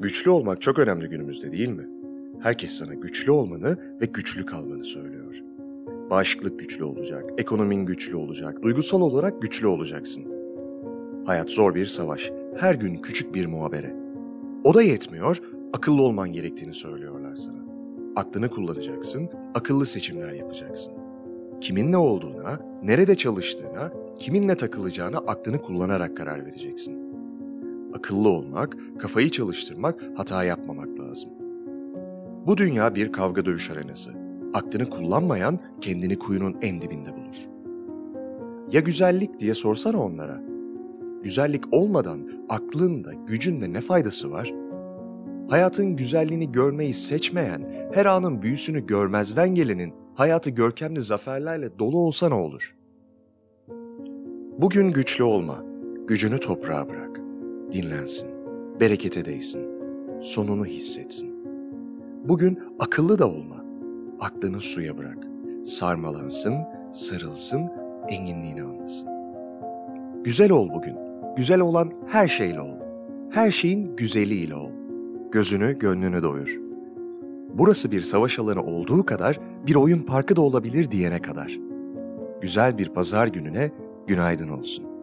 Güçlü olmak çok önemli günümüzde değil mi? Herkes sana güçlü olmanı ve güçlü kalmanı söylüyor. Bağışıklık güçlü olacak, ekonomin güçlü olacak, duygusal olarak güçlü olacaksın. Hayat zor bir savaş, her gün küçük bir muhabere. O da yetmiyor, akıllı olman gerektiğini söylüyorlar sana. Aklını kullanacaksın, akıllı seçimler yapacaksın. Kimin ne olduğuna, nerede çalıştığına, kiminle takılacağına aklını kullanarak karar vereceksin. Akıllı olmak, kafayı çalıştırmak, hata yapmamak lazım. Bu dünya bir kavga dövüş arenası. Aklını kullanmayan kendini kuyunun en dibinde bulur. Ya güzellik diye sorsana onlara. Güzellik olmadan aklında, gücünde ne faydası var? Hayatın güzelliğini görmeyi seçmeyen, her anın büyüsünü görmezden gelenin hayatı görkemli zaferlerle dolu olsa ne olur? Bugün güçlü olma, gücünü toprağa bırak. Dinlensin, berekete değsin, sonunu hissetsin. Bugün akıllı da olma, aklını suya bırak. Sarmalansın, sarılsın, enginliğini anlasın. Güzel ol bugün, güzel olan her şeyle ol. Her şeyin güzeliyle ol. Gözünü, gönlünü doyur. Burası bir savaş alanı olduğu kadar bir oyun parkı da olabilir diyene kadar. Güzel bir pazar gününe günaydın olsun.